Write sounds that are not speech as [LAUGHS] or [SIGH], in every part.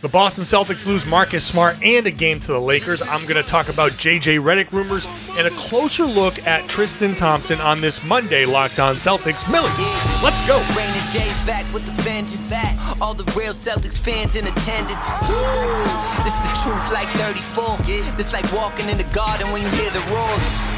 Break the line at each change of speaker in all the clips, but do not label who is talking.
The Boston Celtics lose Marcus Smart and a game to the Lakers. I'm going to talk about JJ Redick rumors and a closer look at Tristan Thompson on this Monday Locked On Celtics. Millie, let's go.
And back with the vengeance. All the real Celtics fans in attendance. This is the truth like 34. This like walking in the garden when you hear the roars.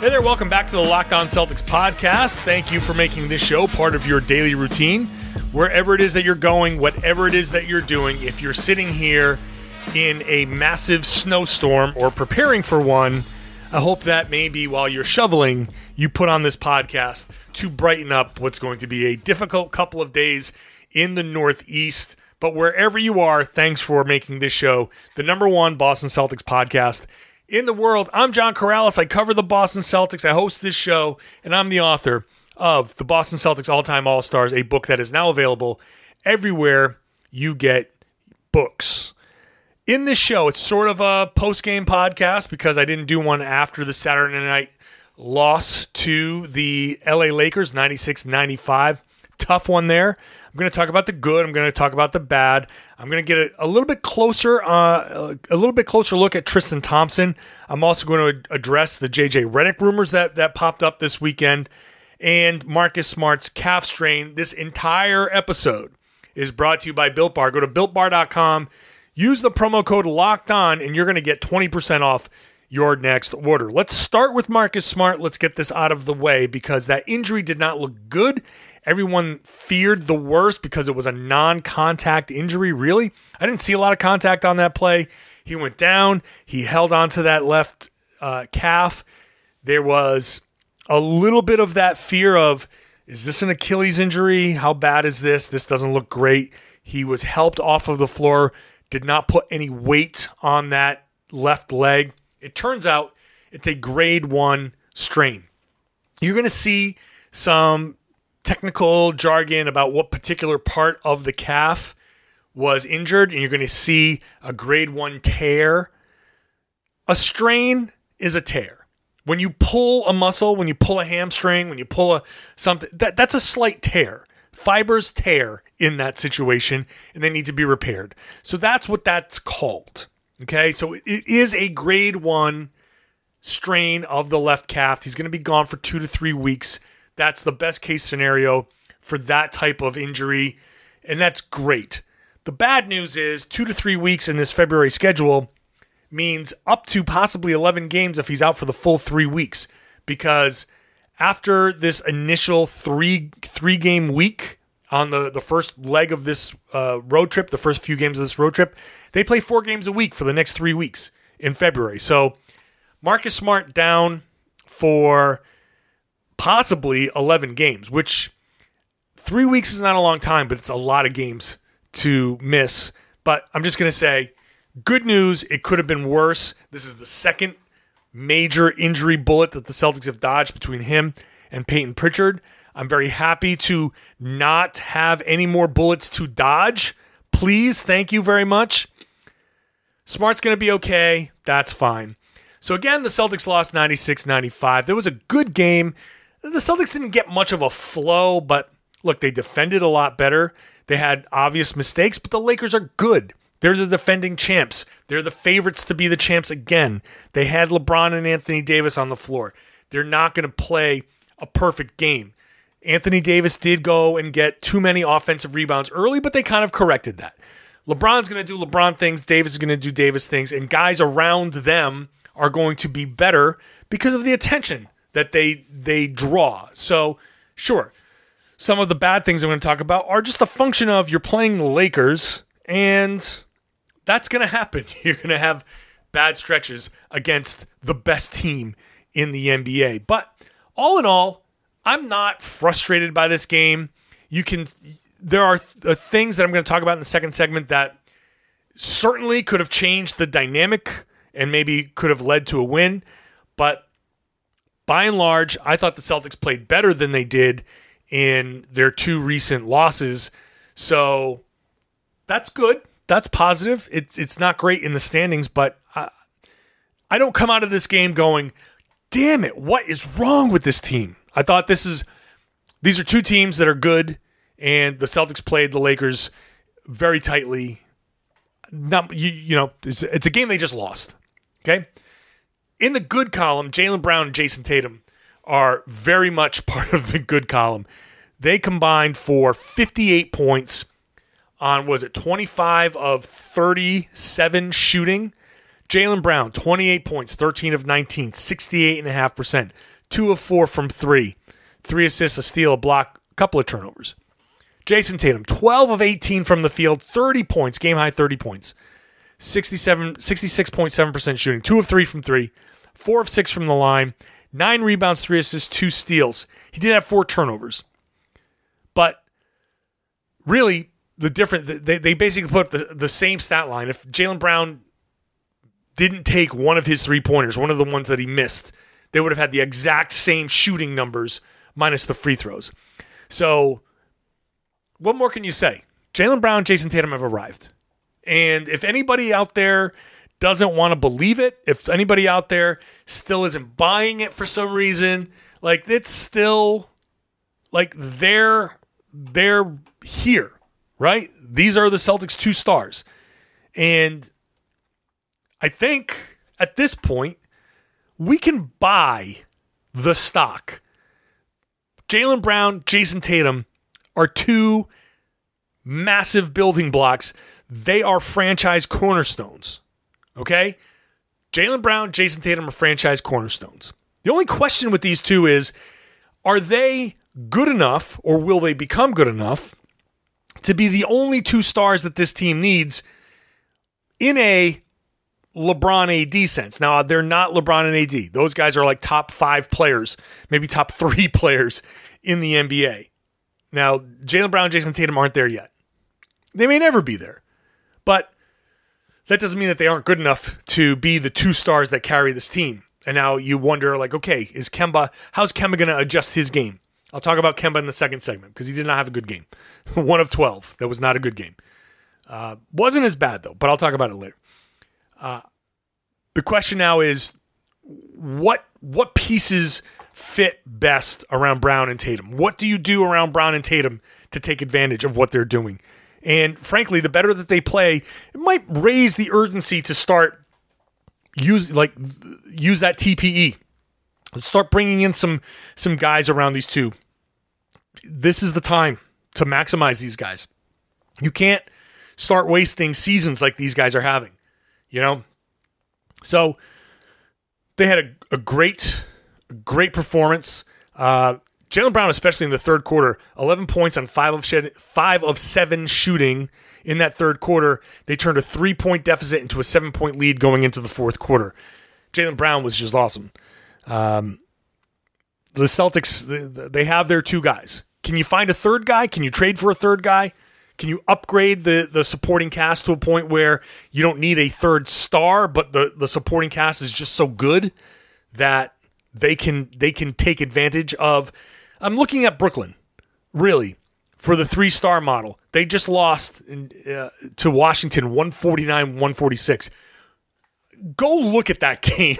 Hey there, welcome back to the Locked On Celtics podcast. Thank you for making this show part of your daily routine. Wherever it is that you're going, whatever it is that you're doing, if you're sitting here in a massive snowstorm or preparing for one, I hope that maybe while you're shoveling, you put on this podcast to brighten up what's going to be a difficult couple of days in the Northeast. But wherever you are, thanks for making this show the number one Boston Celtics podcast in the world. I'm John Karalis. I cover the Boston Celtics. I host this show, and I'm the author of the Boston Celtics All Time All Stars, a book that is now available everywhere you get books. In this show, it's sort of a post game podcast because I didn't do one after the Saturday night loss to the LA Lakers 96 95. Tough one there. I'm going to talk about the good. I'm going to talk about the bad. I'm going to get a, a little bit closer, uh, a little bit closer look at Tristan Thompson. I'm also going to address the JJ Redick rumors that that popped up this weekend, and Marcus Smart's calf strain. This entire episode is brought to you by Built Bar. Go to builtbar.com, use the promo code Locked On, and you're going to get 20% off your next order. Let's start with Marcus Smart. Let's get this out of the way because that injury did not look good. Everyone feared the worst because it was a non contact injury, really. I didn't see a lot of contact on that play. He went down, he held onto that left uh, calf. There was a little bit of that fear of, is this an Achilles injury? How bad is this? This doesn't look great. He was helped off of the floor, did not put any weight on that left leg. It turns out it's a grade one strain. You're going to see some technical jargon about what particular part of the calf was injured, and you're going to see a grade one tear. A strain is a tear. When you pull a muscle, when you pull a hamstring, when you pull a something, that, that's a slight tear. Fibers tear in that situation and they need to be repaired. So that's what that's called. Okay. So it is a grade one strain of the left calf. He's going to be gone for two to three weeks. That's the best case scenario for that type of injury, and that's great. The bad news is two to three weeks in this February schedule means up to possibly 11 games if he's out for the full three weeks. Because after this initial three three game week on the, the first leg of this uh, road trip, the first few games of this road trip, they play four games a week for the next three weeks in February. So Marcus Smart down for possibly 11 games, which three weeks is not a long time, but it's a lot of games to miss. But I'm just going to say, good news. It could have been worse. This is the second major injury bullet that the Celtics have dodged between him and Peyton Pritchard. I'm very happy to not have any more bullets to dodge. Please, thank you very much. Smart's going to be okay. That's fine. So, again, the Celtics lost 96 95. There was a good game the Celtics didn't get much of a flow, but look, they defended a lot better. They had obvious mistakes, but the Lakers are good. They're the defending champs. They're the favorites to be the champs again. They had LeBron and Anthony Davis on the floor. They're not going to play a perfect game. Anthony Davis did go and get too many offensive rebounds early, but they kind of corrected that. LeBron's going to do LeBron things, Davis is going to do Davis things, and guys around them are going to be better because of the attention that they they draw. So, sure, some of the bad things I'm going to talk about are just a function of you're playing the Lakers and that's going to happen. [LAUGHS] You're going to have bad stretches against the best team in the NBA. But all in all, I'm not frustrated by this game. You can there are th- uh, things that I'm going to talk about in the second segment that certainly could have changed the dynamic and maybe could have led to a win. But by and large, I thought the Celtics played better than they did in their two recent losses. So that's good. That's positive. It's it's not great in the standings, but I, I don't come out of this game going, "Damn it, what is wrong with this team?" I thought this is these are two teams that are good, and the Celtics played the Lakers very tightly. Not you, you know, it's, it's a game they just lost. Okay, in the good column, Jaylen Brown and Jayson Tatum are very much [LAUGHS] part of the good column. They combined for 58 points on was it 25 of 37 shooting. Jaylen Brown, 28 points, 13 of 19, 68.5%, 2 of 4 from 3, 3 assists, a steal, a block, a couple of turnovers. Jayson Tatum, 12 of 18 from the field, 30 points, game high 30 points, 67, 66.7% shooting, 2 of 3 from 3, 4 of 6 from the line, 9 rebounds, 3 assists, 2 steals. He did have 4 turnovers. But really, the different they, they basically put up the, the same stat line. If Jaylen Brown didn't take one of his three pointers, one of the ones that he missed, they would have had the exact same shooting numbers minus the free throws. So, what more can you say? Jaylen Brown, Jayson Tatum have arrived. And if anybody out there doesn't want to believe it, if anybody out there still isn't buying it for some reason, like it's still like they're they're here, right? These are the Celtics two stars. And I think at this point, we can buy the stock. Jaylen Brown, Jayson Tatum are two massive building blocks. They are franchise cornerstones. Okay? Jaylen Brown, Jayson Tatum are franchise cornerstones. The only question with these two is are they good enough or will they become good enough to be the only two stars that this team needs in a LeBron AD sense. Now, they're not LeBron and AD. Those guys are like top five players, maybe top [LAUGHS] three players in the NBA. Now, Jaylen Brown, Jayson Tatum aren't there yet. They may never be there. But that doesn't mean that they aren't good enough to be the two stars that carry this team. And now you wonder, like, okay, is Kemba, how's Kemba going to adjust his game? I'll talk about Kemba in the second segment because he did not have a good game. [LAUGHS] One of 12. That was not a good game. Uh, wasn't as bad, though, but I'll talk about it later. Uh, the question now is what what pieces fit best around Brown and Tatum? What do you do around Brown and Tatum to take advantage of what they're doing? And frankly, the better that they play, it might raise the urgency to start use like use that TPE Let's start bringing in some some guys around these two. This is the time to maximize these guys. You can't start wasting seasons like these guys are having, you know. So they had a, a great, great performance. Uh, Jaylen Brown, especially in the third quarter, eleven points on five of shed, five of seven shooting in that third quarter. They turned a three point deficit into a seven point lead going into the fourth quarter. Jaylen Brown was just awesome. Um, the Celtics, they have their two guys. Can you find a third guy? Can you trade for a third guy? Can you upgrade the, the supporting cast to a point where you don't need a third star, but the, the supporting cast is just so good that they can they can take advantage of? I'm looking at Brooklyn, really, for the three star model. They just lost in, uh, to Washington 149 146 go look at that [LAUGHS] game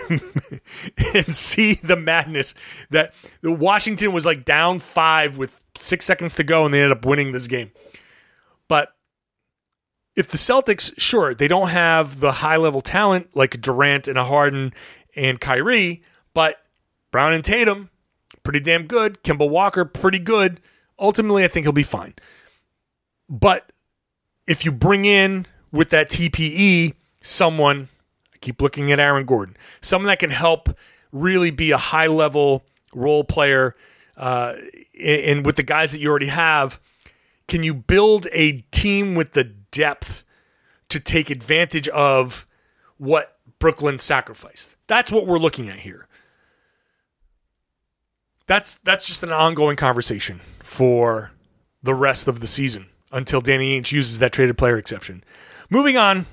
and see the madness that Washington was like down five with six seconds to go and they ended up winning this game. But if the Celtics, sure, they don't have the high level talent like Durant and a Harden and Kyrie, but Brown and Tatum, pretty damn good. Kemba Walker, pretty good. Ultimately, I think he'll be fine. But if you bring in with that TPE someone I Keep looking at Aaron Gordon, someone that can help really be a high level role player. Uh, and with the guys that you already have, can you build a team with the depth to take advantage of what Brooklyn sacrificed? That's what we're looking at here. That's that's just an ongoing conversation for the rest of the season until Danny Ainge uses that traded player exception. Moving on,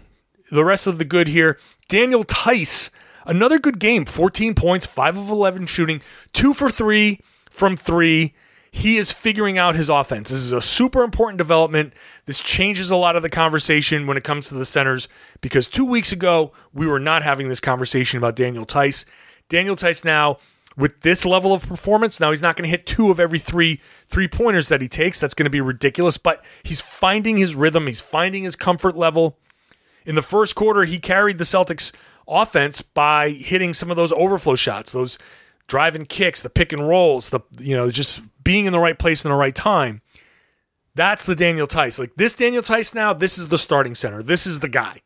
the rest of the good here. Daniel Theis, another good game 14 points, 5 of 11 shooting, 2 for 3 from 3. He is figuring out his offense. This is a super important development. This changes a lot of the conversation when it comes to the centers because two weeks ago, we were not having this conversation about Daniel Theis. Daniel Theis now with this level of performance, now he's not going to hit two of every three three pointers that he takes. That's going to be ridiculous, but he's finding his rhythm, he's finding his comfort level. In the first quarter, he carried the Celtics offense by hitting some of those overflow shots, those driving kicks, the pick and rolls, the you know, just being in the right place in the right time. That's the Daniel Theis. Like this Daniel Theis now, this is the starting center. This is the guy.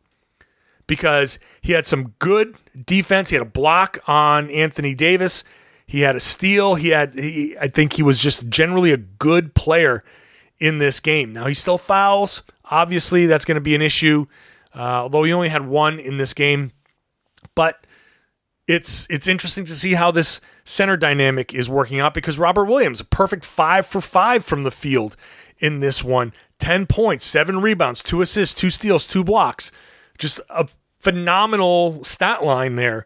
Because he had some good defense. He had a block on Anthony Davis. He had a steal. He had, he, I think he was just generally a good player in this game. Now he still fouls. Obviously, that's going to be an issue. Uh, although he only had one in this game, but it's it's interesting to see how this center dynamic is working out because Robert Williams, a perfect five for five from the field in this one, ten points, seven rebounds, two assists, two steals, two blocks, just a phenomenal stat line there.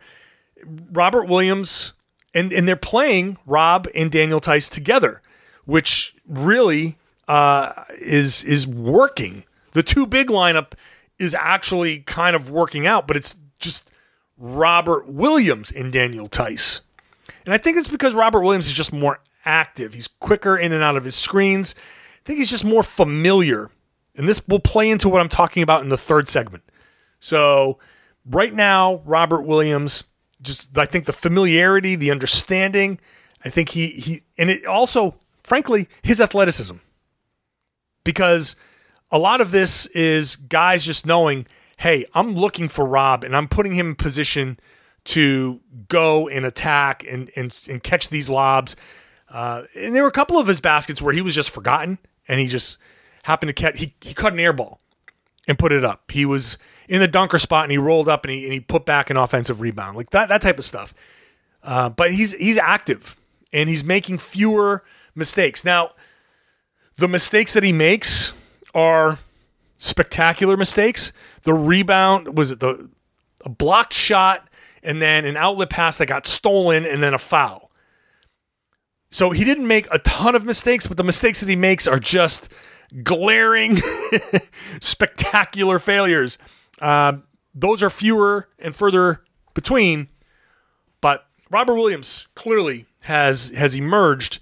Robert Williams and and they're playing Rob and Daniel Theis together, which really uh, is is working. The two big lineup is actually kind of working out, but it's just Robert Williams and Daniel Theis. And I think it's because Robert Williams is just more active. He's quicker in and out of his screens. I think he's just more familiar. And this will play into what I'm talking about in the third segment. So, right now, Robert Williams just I think the familiarity, the understanding. I think he he and it also, frankly, his athleticism. Because a lot of this is guys just knowing, hey, I'm looking for Rob and I'm putting him in position to go and attack and and, and catch these lobs. Uh, and there were a couple of his baskets where he was just forgotten and he just happened to catch he, he caught an air ball and put it up. He was in the dunker spot and he rolled up and he, and he put back an offensive rebound, like that that type of stuff. Uh, but he's he's active and he's making fewer mistakes. Now, the mistakes that he makes are spectacular mistakes. The rebound was it the a blocked shot and then an outlet pass that got stolen and then a foul. So he didn't make a ton of mistakes, but the mistakes that he makes are just glaring, [LAUGHS] spectacular failures. Uh, those are fewer and further between, but Robert Williams clearly has has emerged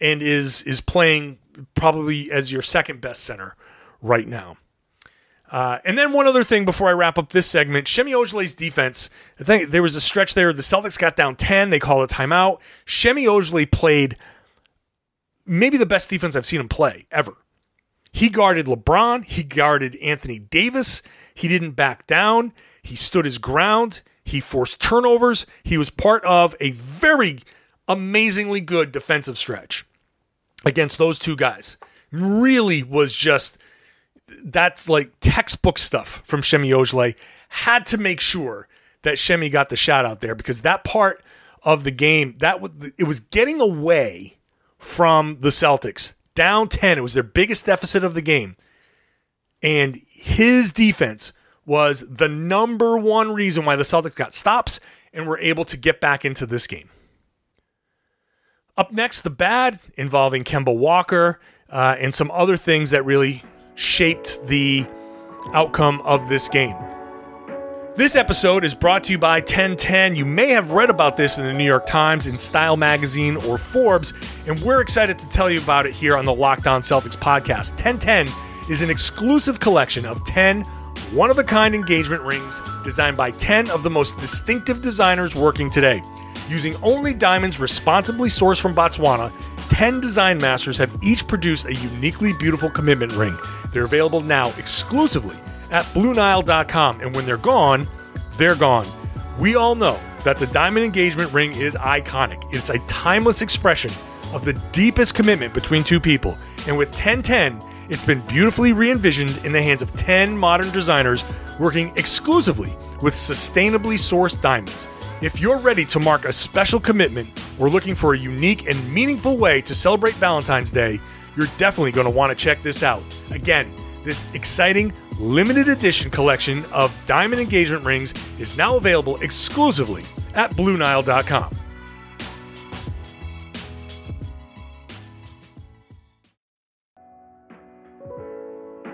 and is is playing probably as your second best center right now. Uh, and then one other thing before I wrap up this segment, Semi Ojeleye's defense. I think there was a stretch there. The Celtics got down ten. They call a timeout. Semi Ojeleye played maybe the best defense I've seen him play ever. He guarded LeBron. He guarded Anthony Davis. He didn't back down. He stood his ground. He forced turnovers. He was part of a very amazingly good defensive stretch against those two guys. Really was just that's like textbook stuff from Semi Ojeleye. Had to make sure that Shemi got the shot out there because that part of the game that it was getting away from the Celtics down 10 it was their biggest deficit of the game and his defense was the number one reason why the Celtics got stops and were able to get back into this game. Up next, the bad involving Kemba Walker uh, and some other things that really shaped the outcome of this game. This episode is brought to you by 1010. You may have read about this in the New York Times, in Style Magazine, or Forbes, and we're excited to tell you about it here on the Locked On Celtics podcast. 1010 is an exclusive collection of 10 one of a kind engagement rings designed by 10 of the most distinctive designers working today. Using only diamonds responsibly sourced from Botswana, 10 design masters have each produced a uniquely beautiful commitment ring. They're available now exclusively at BlueNile.com, and when they're gone, they're gone. We all know that the diamond engagement ring is iconic. It's a timeless expression of the deepest commitment between two people. And with 1010, it's been beautifully re envisioned in the hands of 10 modern designers working exclusively with sustainably sourced diamonds. If you're ready to mark a special commitment or looking for a unique and meaningful way to celebrate Valentine's Day, you're definitely going to want to check this out. Again, This exciting limited edition collection of diamond engagement rings is now available exclusively at BlueNile.com.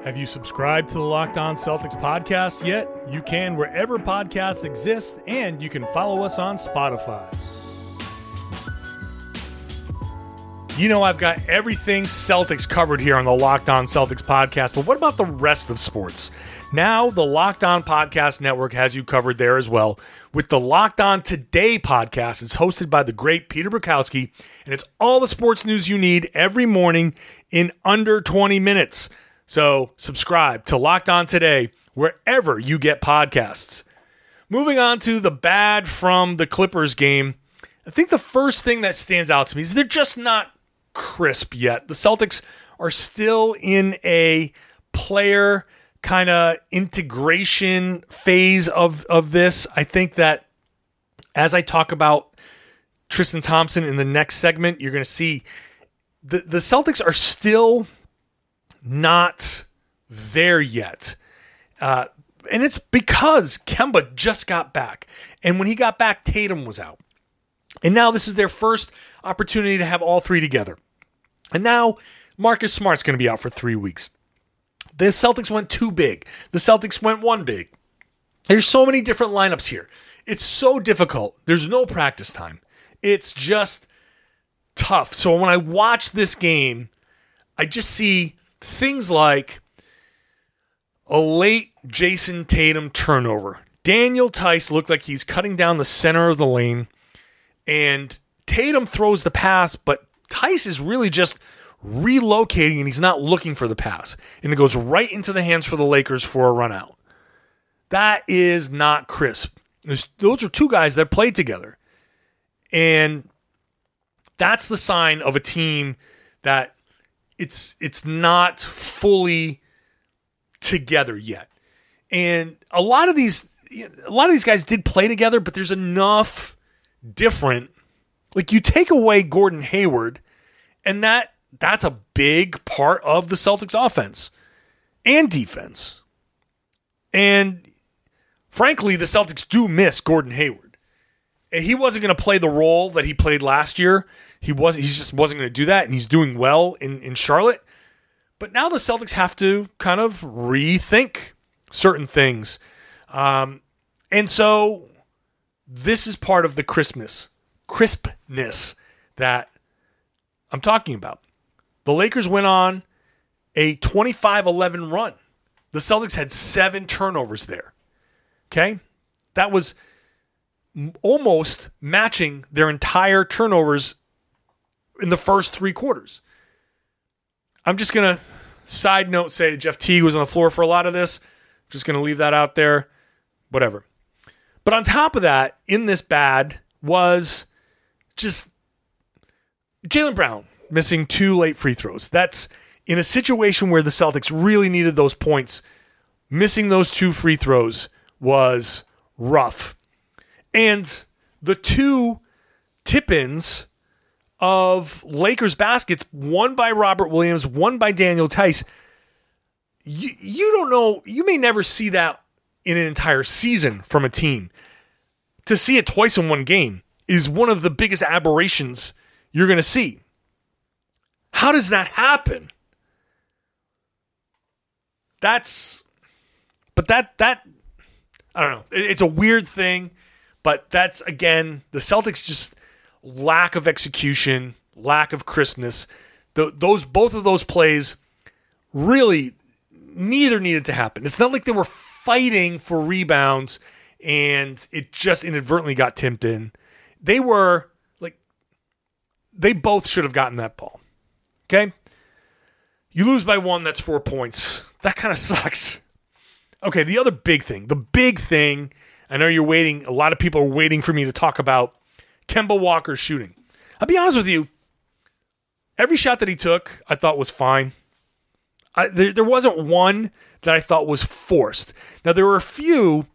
Have you subscribed to the Locked On Celtics podcast yet? You can wherever podcasts exist, and you can follow us on Spotify. You know, I've got everything Celtics covered here on the Locked On Celtics podcast, but what about the rest of sports? Now, the Locked On Podcast Network has you covered there as well with the Locked On Today podcast. It's hosted by the great Peter Bukowski, and it's all the sports news you need every morning in under 20 minutes. So subscribe to Locked On Today wherever you get podcasts. Moving on to the bad from the Clippers game. I think the first thing that stands out to me is they're just not crisp yet. The Celtics are still in a player kind of integration phase of, of this. I think that as I talk about Tristan Thompson in the next segment, you're going to see the, the Celtics are still not there yet. Uh, and it's because Kemba just got back. And when he got back, Tatum was out. And now this is their first opportunity to have all three together. And now Marcus Smart's going to be out for three weeks. The Celtics went too big. The Celtics went one big. There's so many different lineups here. It's so difficult. There's no practice time. It's just tough. So when I watch this game, I just see things like a late Jayson Tatum turnover. Daniel Theis looked like he's cutting down the center of the lane, and Tatum throws the pass, but Theis is really just relocating and he's not looking for the pass. And it goes right into the hands for the Lakers for a run out. That is not crisp. Those are two guys that played together. And that's the sign of a team that it's it's not fully together yet. And a lot of these a lot of these guys did play together, but there's enough different like you take away Gordon Hayward and that that's a big part of the Celtics offense and defense. And frankly, the Celtics do miss Gordon Hayward. And he wasn't going to play the role that he played last year he was he just wasn't going to do that, and he's doing well in in Charlotte. But now the Celtics have to kind of rethink certain things, um, and so this is part of the Christmas crispness that I'm talking about. The Lakers went on a 25-11 run. The Celtics had seven turnovers there. Okay, that was almost matching their entire turnovers in the first three quarters. I'm just going to side note say Jeff Teague was on the floor for a lot of this. Just going to leave that out there. Whatever. But on top of that, in this bad was just Jaylen Brown missing two late free throws. That's in a situation where the Celtics really needed those points. Missing those two free throws was rough. And the two tip ins of Lakers baskets, one by Robert Williams, one by Daniel Theis. You, you don't know, you may never see that in an entire season from a team. To see it twice in one game is one of the biggest aberrations you're going to see. How does that happen? That's, but that, that, I don't know. It's a weird thing, but that's, again, the Celtics just, lack of execution, lack of crispness. The, those both of those plays really neither needed to happen. It's not like they were fighting for rebounds and it just inadvertently got tipped in. They were like they both should have gotten that ball. Okay? You lose by one, that's 4 points. That kind of sucks. Okay, the other big thing, the big thing, I know you're waiting, a lot of people are waiting for me to talk about Kemba Walker shooting. I'll be honest with you. Every shot that he took, I thought was fine. I, there, there wasn't one that I thought was forced. Now, there were a few.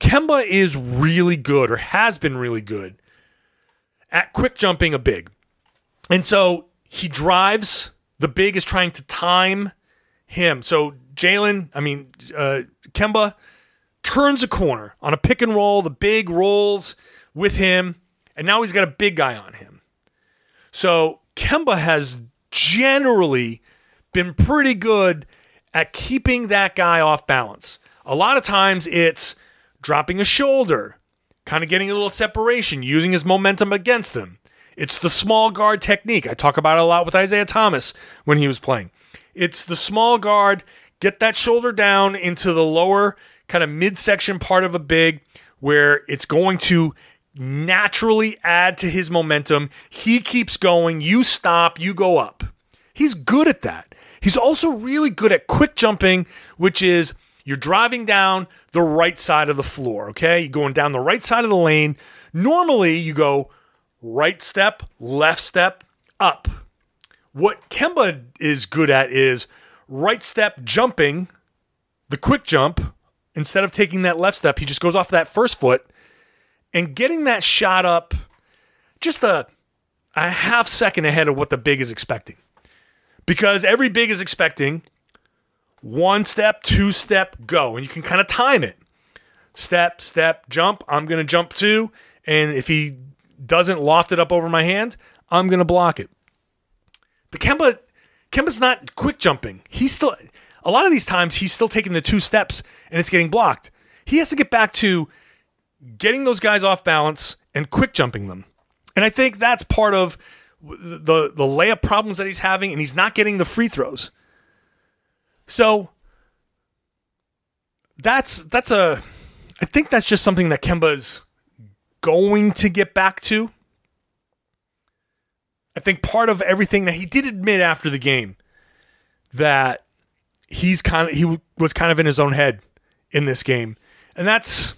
Kemba is really good, or has been really good, at quick jumping a big. And so he drives. The big is trying to time him. So Jaylen, I mean, uh, Kemba turns a corner on a pick and roll, the big rolls with him, and now he's got a big guy on him. So Kemba has generally been pretty good at keeping that guy off balance. A lot of times it's dropping a shoulder, kind of getting a little separation, using his momentum against him. It's the small guard technique. I talk about it a lot with Isaiah Thomas when he was playing. It's the small guard, get that shoulder down into the lower kind of midsection part of a big where it's going to naturally add to his momentum. He keeps going, you stop, you go up. He's good at that. He's also really good at quick jumping, which is you're driving down the right side of the floor, okay? You're going down the right side of the lane. Normally, you go right step, left step, up. What Kemba is good at is right step jumping, the quick jump. Instead of taking that left step, he just goes off that first foot and getting that shot up just a, a half second ahead of what the big is expecting. Because every big is expecting one step, two step, go. And you can kind of time it. Step, step, jump. I'm going to jump two. And if he doesn't loft it up over my hand, I'm going to block it. But Kemba, Kemba's not quick jumping. He's still, a lot of these times, he's still taking the two steps and it's getting blocked. He has to get back to getting those guys off balance and quick jumping them. And I think that's part of the the layup problems that he's having, and he's not getting the free throws. So that's that's a I think that's just something that Kemba's going to get back to. I think part of everything that he did admit after the game that he's kind of he was kind of in his own head in this game. And that's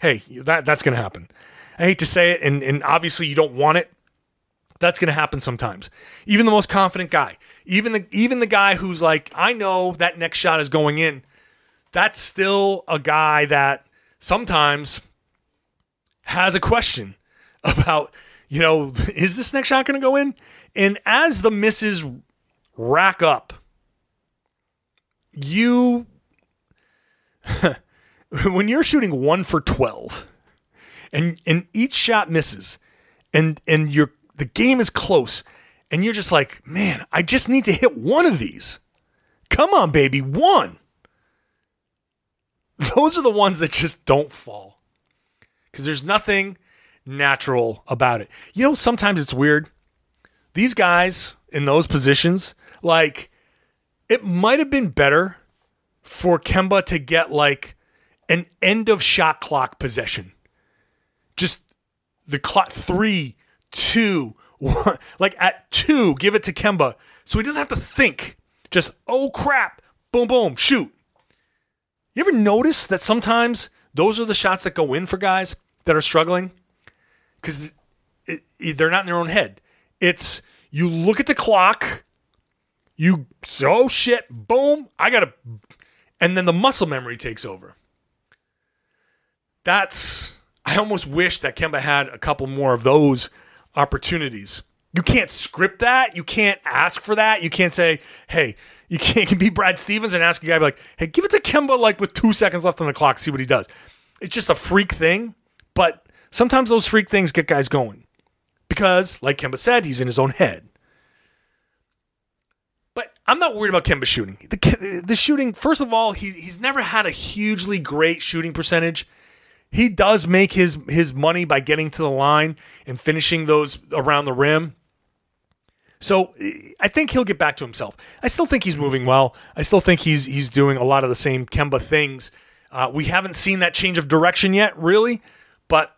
hey, that that's going to happen. I hate to say it and and obviously you don't want it. That's going to happen sometimes. Even the most confident guy, even the even the guy who's like, I know that next shot is going in. That's still a guy that sometimes has a question [LAUGHS] about, you know, is this next shot going to go in? And as the misses rack up, you [LAUGHS] [LAUGHS] when you're shooting 1 for 12 and and each shot misses and and you're the game is close and you're just like, "Man, I just need to hit one of these." Come on, baby, one. [LAUGHS] Those are the ones that just don't fall because there's nothing natural about it. You know, sometimes it's weird. These guys in those positions, like, it might have been better for Kemba to get like an end of shot clock possession. Just the clock three, two, one, [LAUGHS] like at two, give it to Kemba. So he doesn't have to think. Just, oh crap, boom, boom, shoot. You ever notice that sometimes those are the shots that go in for guys? that are struggling because they're not in their own head. It's you look at the clock, you oh shit, boom, I gotta, and then the muscle memory takes over. That's I almost wish that Kemba had a couple more of those opportunities. You can't script that. You can't ask for that. You can't say, hey, you can't [LAUGHS] be Brad Stevens and ask a guy like, hey, give it to Kemba like with two seconds left on the clock, see what he does. It's just a freak thing. But sometimes those freak things get guys going because, like Kemba said, he's in his own head. But I'm not worried about Kemba shooting. The, the shooting, first of all, he, he's never had a hugely great shooting percentage. He does make his his money by getting to the line and finishing those around the rim. So I think he'll get back to himself. I still think he's moving well. I still think he's he's doing a lot of the same Kemba things. Uh, we haven't seen that change of direction yet, really. But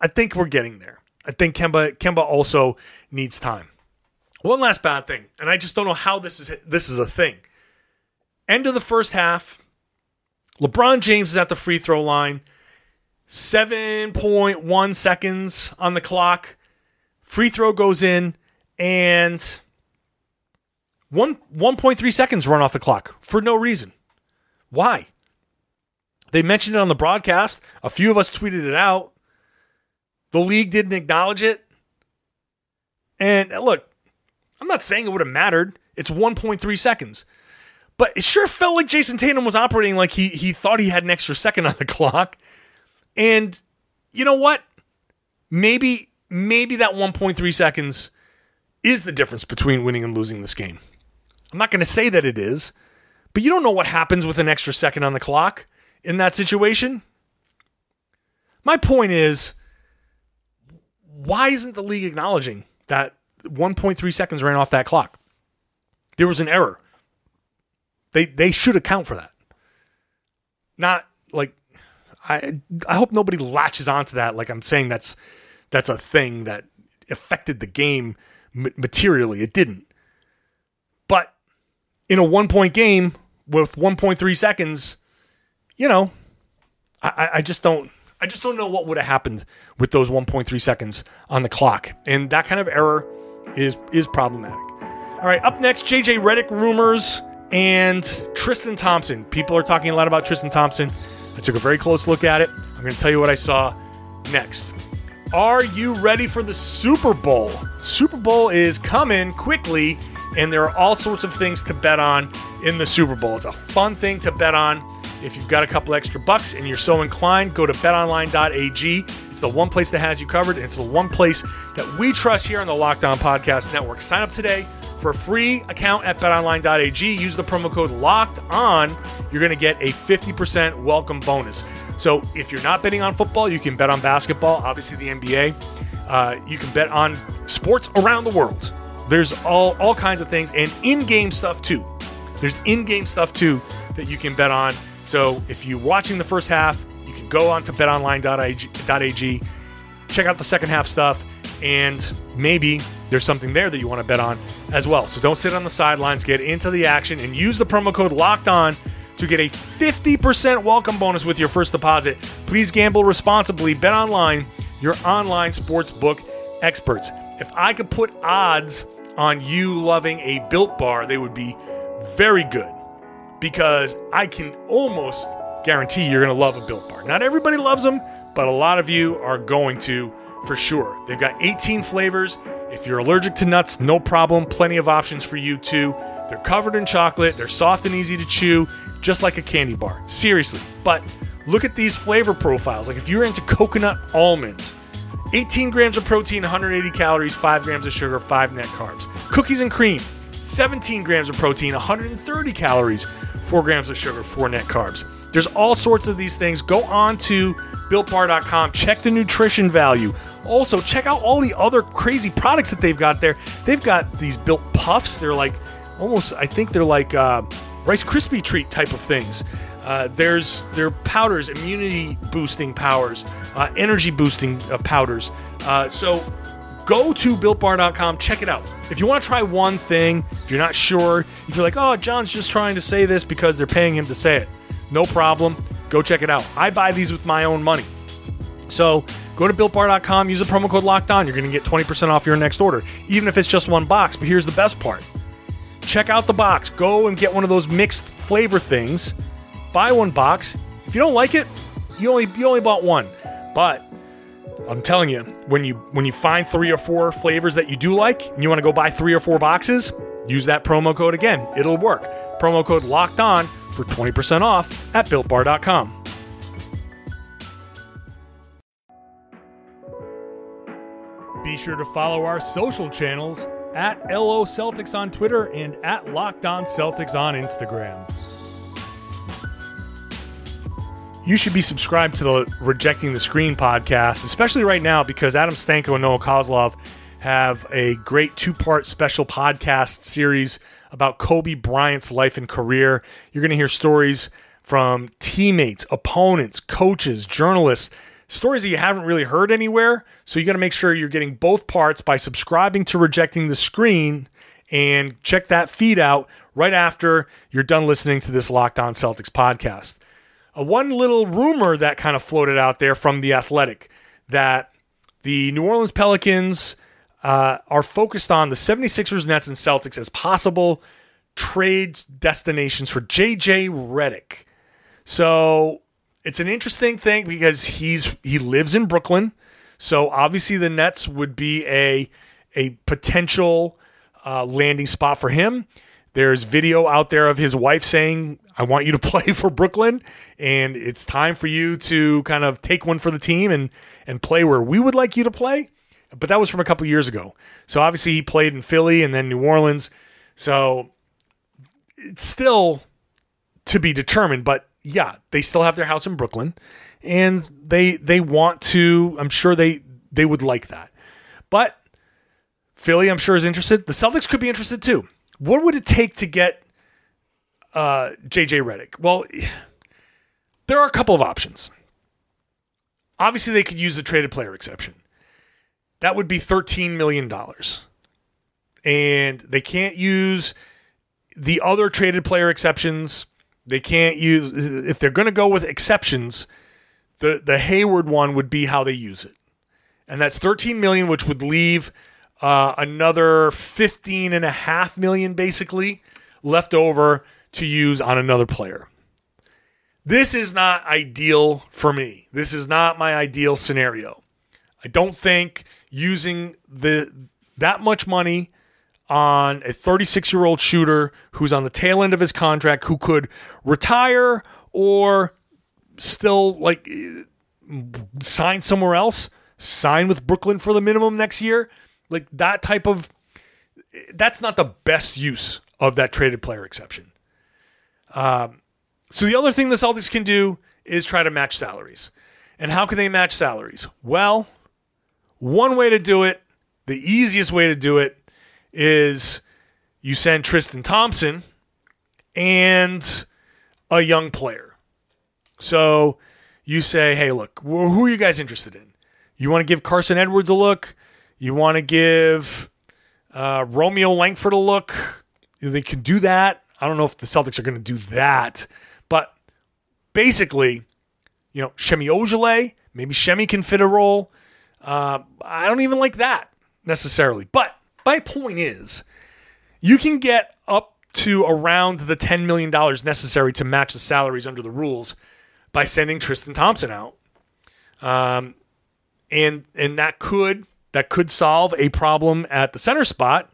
I think we're getting there. I think Kemba Kemba also needs time. One last bad thing, and I just don't know how this is this is a thing. End of the first half, LeBron James is at the free throw line. 7.1 seconds on the clock. Free throw goes in and 1 1.3 seconds run off the clock for no reason. Why? They mentioned it on the broadcast. A few of us tweeted it out. The league didn't acknowledge it. And look, I'm not saying it would have mattered. It's 1.3 seconds. But it sure felt like Jayson Tatum was operating like he he thought he had an extra second on the [LAUGHS] clock. And you know what? Maybe maybe that 1.3 seconds is the difference between winning and losing this game. I'm not going to say that it is, but you don't know what happens with an extra second on the clock in that situation. My point is why isn't the league acknowledging that 1.3 seconds ran off that clock? There was an error. They they should account for that. Not like I I hope nobody latches onto that like I'm saying that's that's a thing that affected the game materially. It didn't. But in a one point game with 1.3 seconds, you know, I, I just don't. I just don't know what would have happened with those 1.3 seconds on the clock, and that kind of error is is problematic. All right, up next, JJ Redick rumors and Tristan Thompson. People are talking a lot about Tristan Thompson. I took a very close look at it. I'm going to tell you what I saw next. Are you ready for the Super Bowl? Super Bowl is coming quickly, and there are all sorts of things to bet on in the Super Bowl. It's a fun thing to bet on. If you've got a couple extra bucks and you're so inclined, go to betonline.ag. It's the one place that has you covered, and it's the one place that we trust here on the Locked On Podcast Network. Sign up today for a free account at betonline.ag. Use the promo code LOCKED ON. You're going to get a 50% welcome bonus. So if you're not betting on football, you can bet on basketball, obviously the NBA. Uh, you can bet on sports around the world. There's all, all kinds of things and in game stuff too. There's in game stuff too that you can bet on. So if you're watching the first half, you can go on to betonline.ag, check out the second half stuff, and maybe there's something there that you want to bet on as well. So don't sit on the sidelines, get into the action, and use the promo code LOCKED ON to get a 50% welcome bonus with your first deposit. Please gamble responsibly. Bet online, your online sports book experts. If I could put odds on you loving a built bar, they would be very good because I can almost guarantee you're going to love a built bar. Not everybody loves them, but a lot of you are going to for sure. They've got 18 flavors. If you're allergic to nuts, no problem. Plenty of options for you too. They're covered in chocolate, they're soft and easy to chew just like a candy bar. Seriously. But look at these flavor profiles. Like if you're into coconut almond, 18 grams of protein, 180 calories, 5 grams of sugar, 5 net carbs. Cookies and cream, 17 grams of protein, 130 calories, 4 grams of sugar, 4 net carbs. There's all sorts of these things. Go on to builtbar.com, check the nutrition value. Also, check out all the other crazy products that they've got there. They've got these built puffs. They're like almost, I think they're like uh, Rice Krispie treat type of things. Uh, there's their powders, immunity boosting powders, uh, energy boosting uh, powders. Uh, so go to builtbar.com, check it out. If you want to try one thing, if you're not sure, if you're like, oh, John's just trying to say this because they're paying him to say it, no problem. Go check it out. I buy these with my own money. So go to builtbar.com, use the promo code locked on. You're going to get 20% off your next order, even if it's just one box. But here's the best part check out the box. Go and get one of those mixed flavor things. Buy one box. If you don't like it, you only you only bought one. But I'm telling you, when you when you find three or four flavors that you do like and you want to go buy three or four boxes, use that promo code again. It'll work. Promo code locked on for 20% off at builtbar.com. Be sure to follow our social channels at LO Celtics on Twitter and at Locked On Celtics on Instagram. You should be subscribed to the Rejecting the Screen podcast, especially right now because Adam Stanko and Noah Kozlov have a great two part special podcast series about Kobe Bryant's life and career. You're going to hear stories from teammates, opponents, coaches, journalists stories that you haven't really heard anywhere. So you got to make sure you're getting both parts by subscribing to Rejecting the Screen and check that feed out right after you're done listening to this Locked On Celtics podcast. Uh, one little rumor that kind of floated out there from The Athletic that the New Orleans Pelicans uh, are focused on the 76ers, Nets, and Celtics as possible trade destinations for JJ Redick. So it's an interesting thing because he's he lives in Brooklyn, so obviously the Nets would be a a potential uh, landing spot for him. There's video out there of his wife saying, I want you to [LAUGHS] play for Brooklyn, and it's time for you to kind of take one for the team and, and play where we would like you to play. But that was from a couple years ago. So obviously he played in Philly and then New Orleans. So it's still to be determined. But yeah, they still have their house in Brooklyn, and they they want to. I'm sure they they would like that. But Philly, I'm sure, is interested. The Celtics could be interested too. What would it take to get uh, JJ Redick? Well, [SIGHS] there are a couple of options. Obviously, they could use the traded player exception. That would be $13 million. And they can't use the other traded player exceptions. They can't use, if they're going to go with exceptions, the, the Hayward one would be how they use it. And that's 13 million, which would leave uh, another 15 and a half million basically left over to use on another player. This is not ideal for me. This is not my ideal scenario. I don't think using the that much money on a 36 year old shooter who's on the tail end of his contract who could retire or still like sign somewhere else, sign with Brooklyn for the minimum next year. Like that type of that's not the best use of that traded player exception. Um, so the other thing the Celtics can do is try to match salaries. And how can they match salaries? Well, one way to do it, the easiest way to do it, is you send Tristan Thompson and a young player. So you say, hey, look, who are you guys interested in? You want to give Carsen Edwards a look? You want to give uh, Romeo Langford a look? They can do that. I don't know if the Celtics are going to do that, but basically, you know, Semi Ojeleye, maybe Shemi can fit a role. Uh, I don't even like that necessarily. But my point is, you can get up to around the $10 million necessary to match the salaries under the rules by sending Tristan Thompson out. Um, and and that could that could solve a problem at the center spot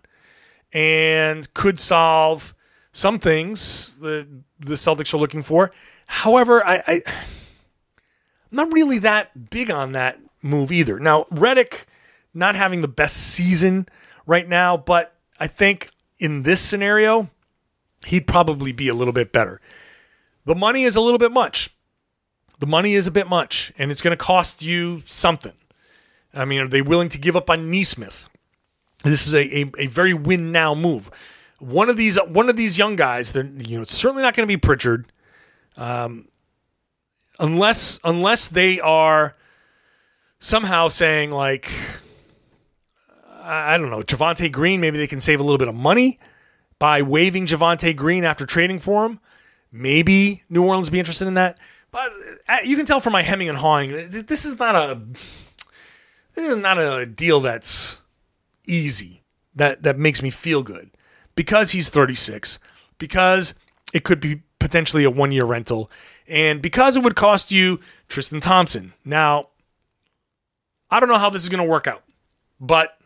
and could solve some things the the Celtics are looking for. However, I, I I'm not really that big on that move either. Now, Redick not having the best season right now, but I think in this scenario, he'd probably be a little bit better. The money is a little bit much. The money is a bit much, and it's going to cost you something. I mean, are they willing to give up on Nesmith? This is a, a, a very win now move. One of these one of these young guys, they're you know it's certainly not going to be Pritchard, um, unless unless they are somehow saying like I don't know Javonte Green. Maybe they can save a little bit of money by waiving Javonte Green after trading for him. Maybe New Orleans be interested in that. But uh, you can tell from my hemming and hawing, this is not a this is not a deal that's easy. That that makes me feel good because he's 36, because it could be potentially a one year rental, and because it would cost you Tristan Thompson. Now, I don't know how this is going to work out, but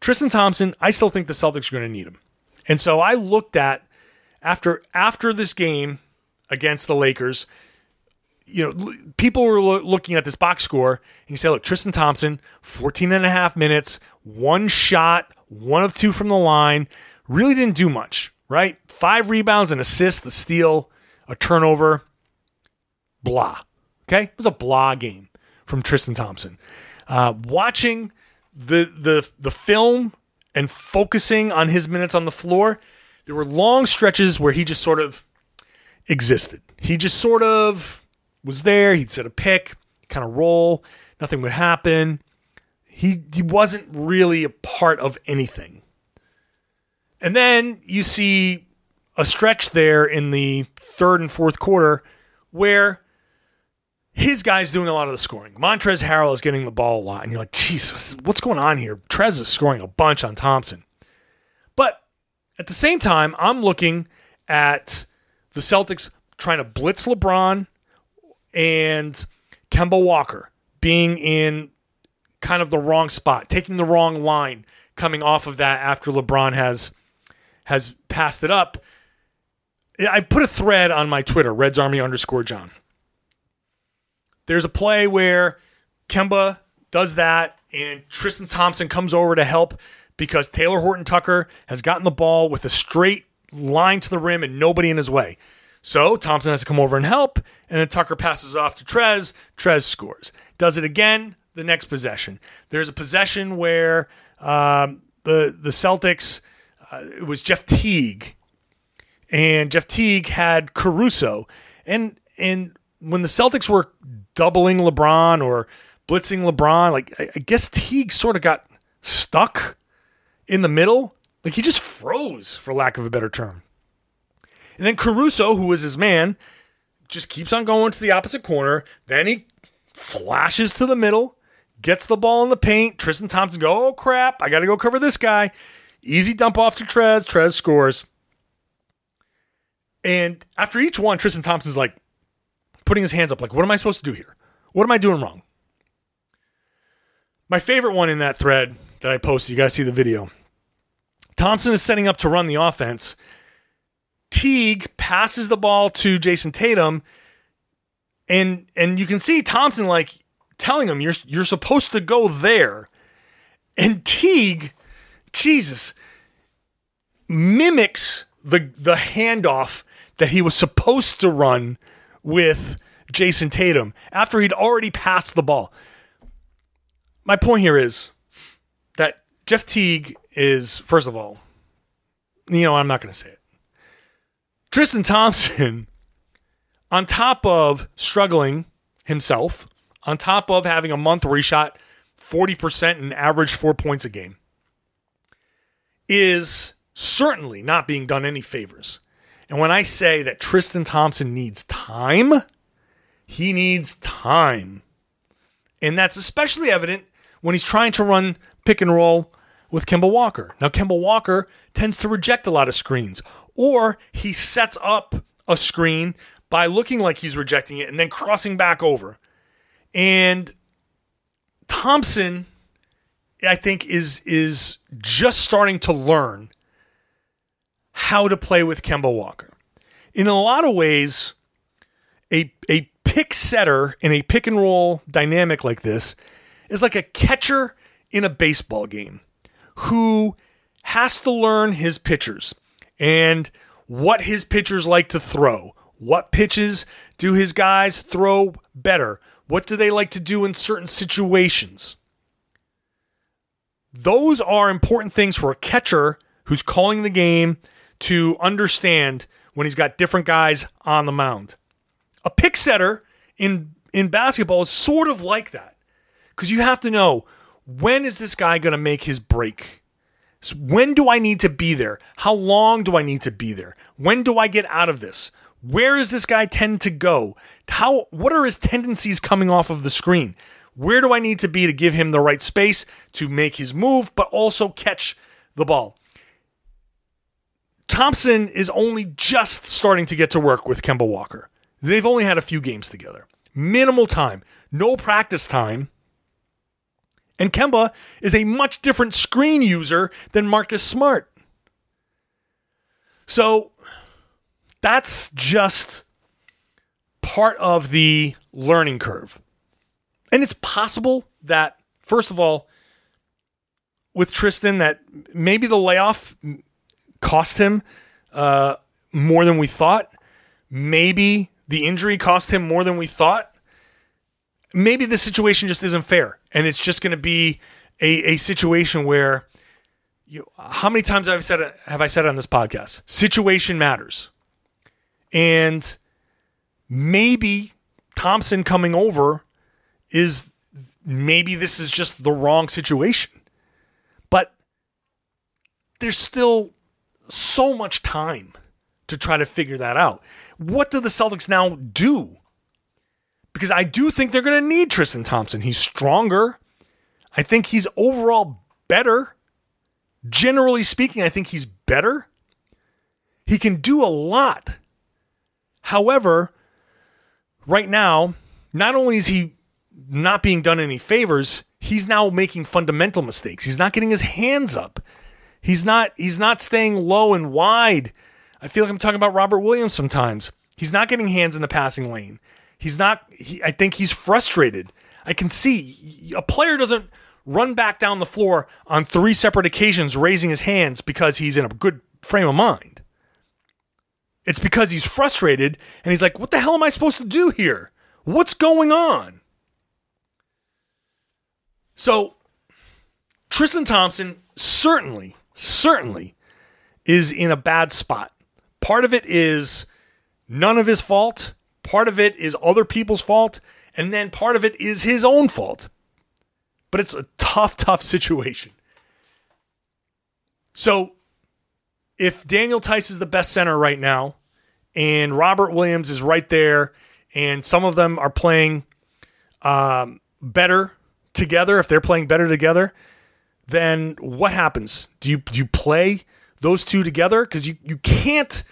Tristan Thompson, I still think the Celtics are going to need him. And so I looked at after after this game against the Lakers, you know, people were lo- looking at this box score and you say, look, Tristan Thompson, 14 and a half minutes, one shot, one of two from the line, really didn't do much, right? Five rebounds, and assists, the steal, a turnover, blah. Okay? It was a blah game from Tristan Thompson. Uh, watching the, the, the film and focusing on his minutes on the floor, there were long stretches where he just sort of existed. He just sort of was there. He'd set a pick, kind of roll. Nothing would happen. He, he wasn't really a part of anything. And then you see a stretch there in the third and fourth quarter where his guy's doing a lot of the scoring. Montrezl Harrell is getting the ball a lot. And you're like, Jesus, what's going on here? Trez is scoring a bunch on Thompson. But at the same time, I'm looking at the Celtics trying to blitz LeBron and Kemba Walker being in kind of the wrong spot, taking the wrong line coming off of that after LeBron has has passed it up. I put a thread on my Twitter, Reds Army underscore John. There's a play where Kemba does that, and Tristan Thompson comes over to help because Talen Horton-Tucker has gotten the ball with a straight line to the rim and nobody in his way. So Thompson has to come over and help, and then Tucker passes off to Trez. Trez scores. Does it again the next possession. There's a possession where um, the the Celtics uh, it was Jeff Teague, and Jeff Teague had Caruso, and and when the Celtics were doubling LeBron or blitzing LeBron, like I, I guess Teague sort of got stuck in the middle, like he just froze for lack of a better term. And then Caruso, who was his man, just keeps on going to the opposite corner. Then he flashes to the middle, gets the ball in the paint. Tristan Thompson go, oh crap, I got to go cover this guy. Easy dump off to Trez. Trez scores. And after each one, Tristan Thompson's like putting his hands up, like, what am I supposed to do here? What am I doing wrong? My favorite one in that thread that I posted, you got to see the video. Thompson is setting up to run the offense. Teague passes the ball to Jayson Tatum, and and you can see Thompson like telling him you're you're supposed to go there. And Teague, Jesus, mimics the the handoff that he was supposed to run with Jayson Tatum after he'd already passed the ball. My point here is that Jeff Teague is, first of all, you know, I'm not going to say it. Tristan Thompson, [LAUGHS] on top of struggling himself, on top of having a month where he shot 40% and averaged four points a game, is certainly not being done any favors. And when I say that Tristan Thompson needs time, he needs time. And that's especially evident when he's trying to run pick and roll with Kemba Walker. Now, Kemba Walker tends to reject a lot of screens, or he sets up a screen by looking like he's rejecting it and then crossing back over. And Thompson, I think, is is just starting to learn how to play with Kemba Walker. In a lot of ways, a a pick setter in a pick and roll dynamic like this is like a catcher in a baseball game who has to learn his pitchers and what his pitchers like to throw. What pitches do his guys throw better? What do they like to do in certain situations? Those are important things for a catcher who's calling the game to understand when he's got different guys on the mound. A pick setter in in basketball is sort of like that. Cuz you have to know when is this guy going to make his break? So when do I need to be there? How long do I need to be there? When do I get out of this? Where does this guy tend to go? How what are his tendencies coming off of the screen? Where do I need to be to give him the right space to make his move but also catch the ball? Thompson is only just starting to get to work with Kemba Walker. They've only had a few games together. Minimal time, no practice time. And Kemba is a much different screen user than Marcus Smart. So that's just part of the learning curve. And it's possible that, first of all, with Tristan, that maybe the layoff cost him uh, more than we thought. Maybe the injury cost him more than we thought. Maybe the situation just isn't fair, and it's just going to be a, a situation where you. How many times have I said it, have I said on this podcast? Situation matters, and maybe Thompson coming over is maybe this is just the wrong situation, but there's still so much time to try to figure that out. What do the Celtics now do? Because I do think they're going to need Tristan Thompson. He's stronger. I think he's overall better. Generally speaking, I think he's better. He can do a lot. However, right now, not only is he not being done any favors, he's now making fundamental mistakes. He's not getting his hands up. He's not he's not staying low and wide. I feel like I'm talking about Robert Williams sometimes. He's not getting hands in the passing lane. He's not he, I think he's frustrated. I can see a player doesn't run back down the floor on three separate occasions raising his hands because he's in a good frame of mind. It's because he's frustrated and he's like, "What the hell am I supposed to do here? What's going on?" So, Tristan Thompson certainly, certainly is in a bad spot. Part of it is none of his fault, part of it is other people's fault, and then part of it is his own fault. But it's a tough, tough situation. So, if Daniel Theis is the best center right now, and Robert Williams is right there, and some of them are playing um, better together, if they're playing better together, then what happens? Do you do you play those two together? Because you, you can't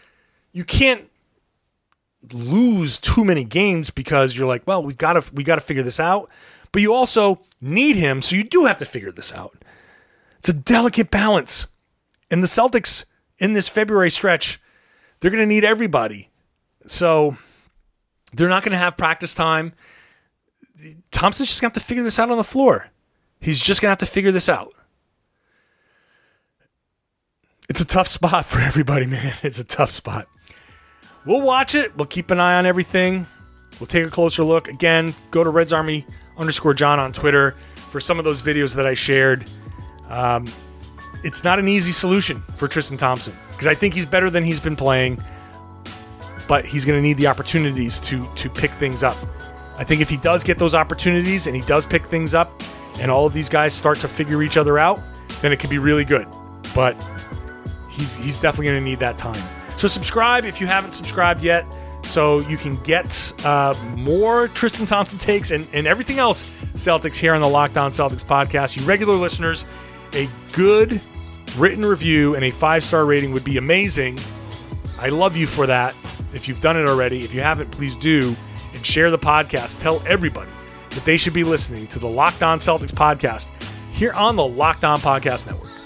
you can't lose too many games because you're like, well, we've got to we got to figure this out. But you also need him, so you do have to figure this out. It's a delicate balance. And the Celtics in this February stretch, they're going to need everybody. So they're not going to have practice time. Thompson's just going to have to figure this out on the floor. He's just going to have to figure this out. It's a tough spot for everybody, man. [LAUGHS] It's a tough spot. We'll watch it. We'll keep an eye on everything. We'll take a closer look. Again, go to Reds Army underscore John on Twitter for some of those videos that I shared. Um, it's not an easy solution for Tristan Thompson because I think he's better than he's been playing, but he's going to need the opportunities to to pick things up. I think if he does get those opportunities and he does pick things up, and all of these guys start to figure each other out, then it could be really good. But he's he's definitely going to need that time. So subscribe if you haven't subscribed yet, so you can get uh, more Tristan Thompson takes and, and everything else Celtics here on the Locked On Celtics podcast. You regular listeners, a good written review and a five star rating would be amazing. I love you for that. If you've done it already, if you haven't, please do and share the podcast. Tell everybody that they should be listening to the Locked On Celtics podcast here on the Locked On Podcast Network.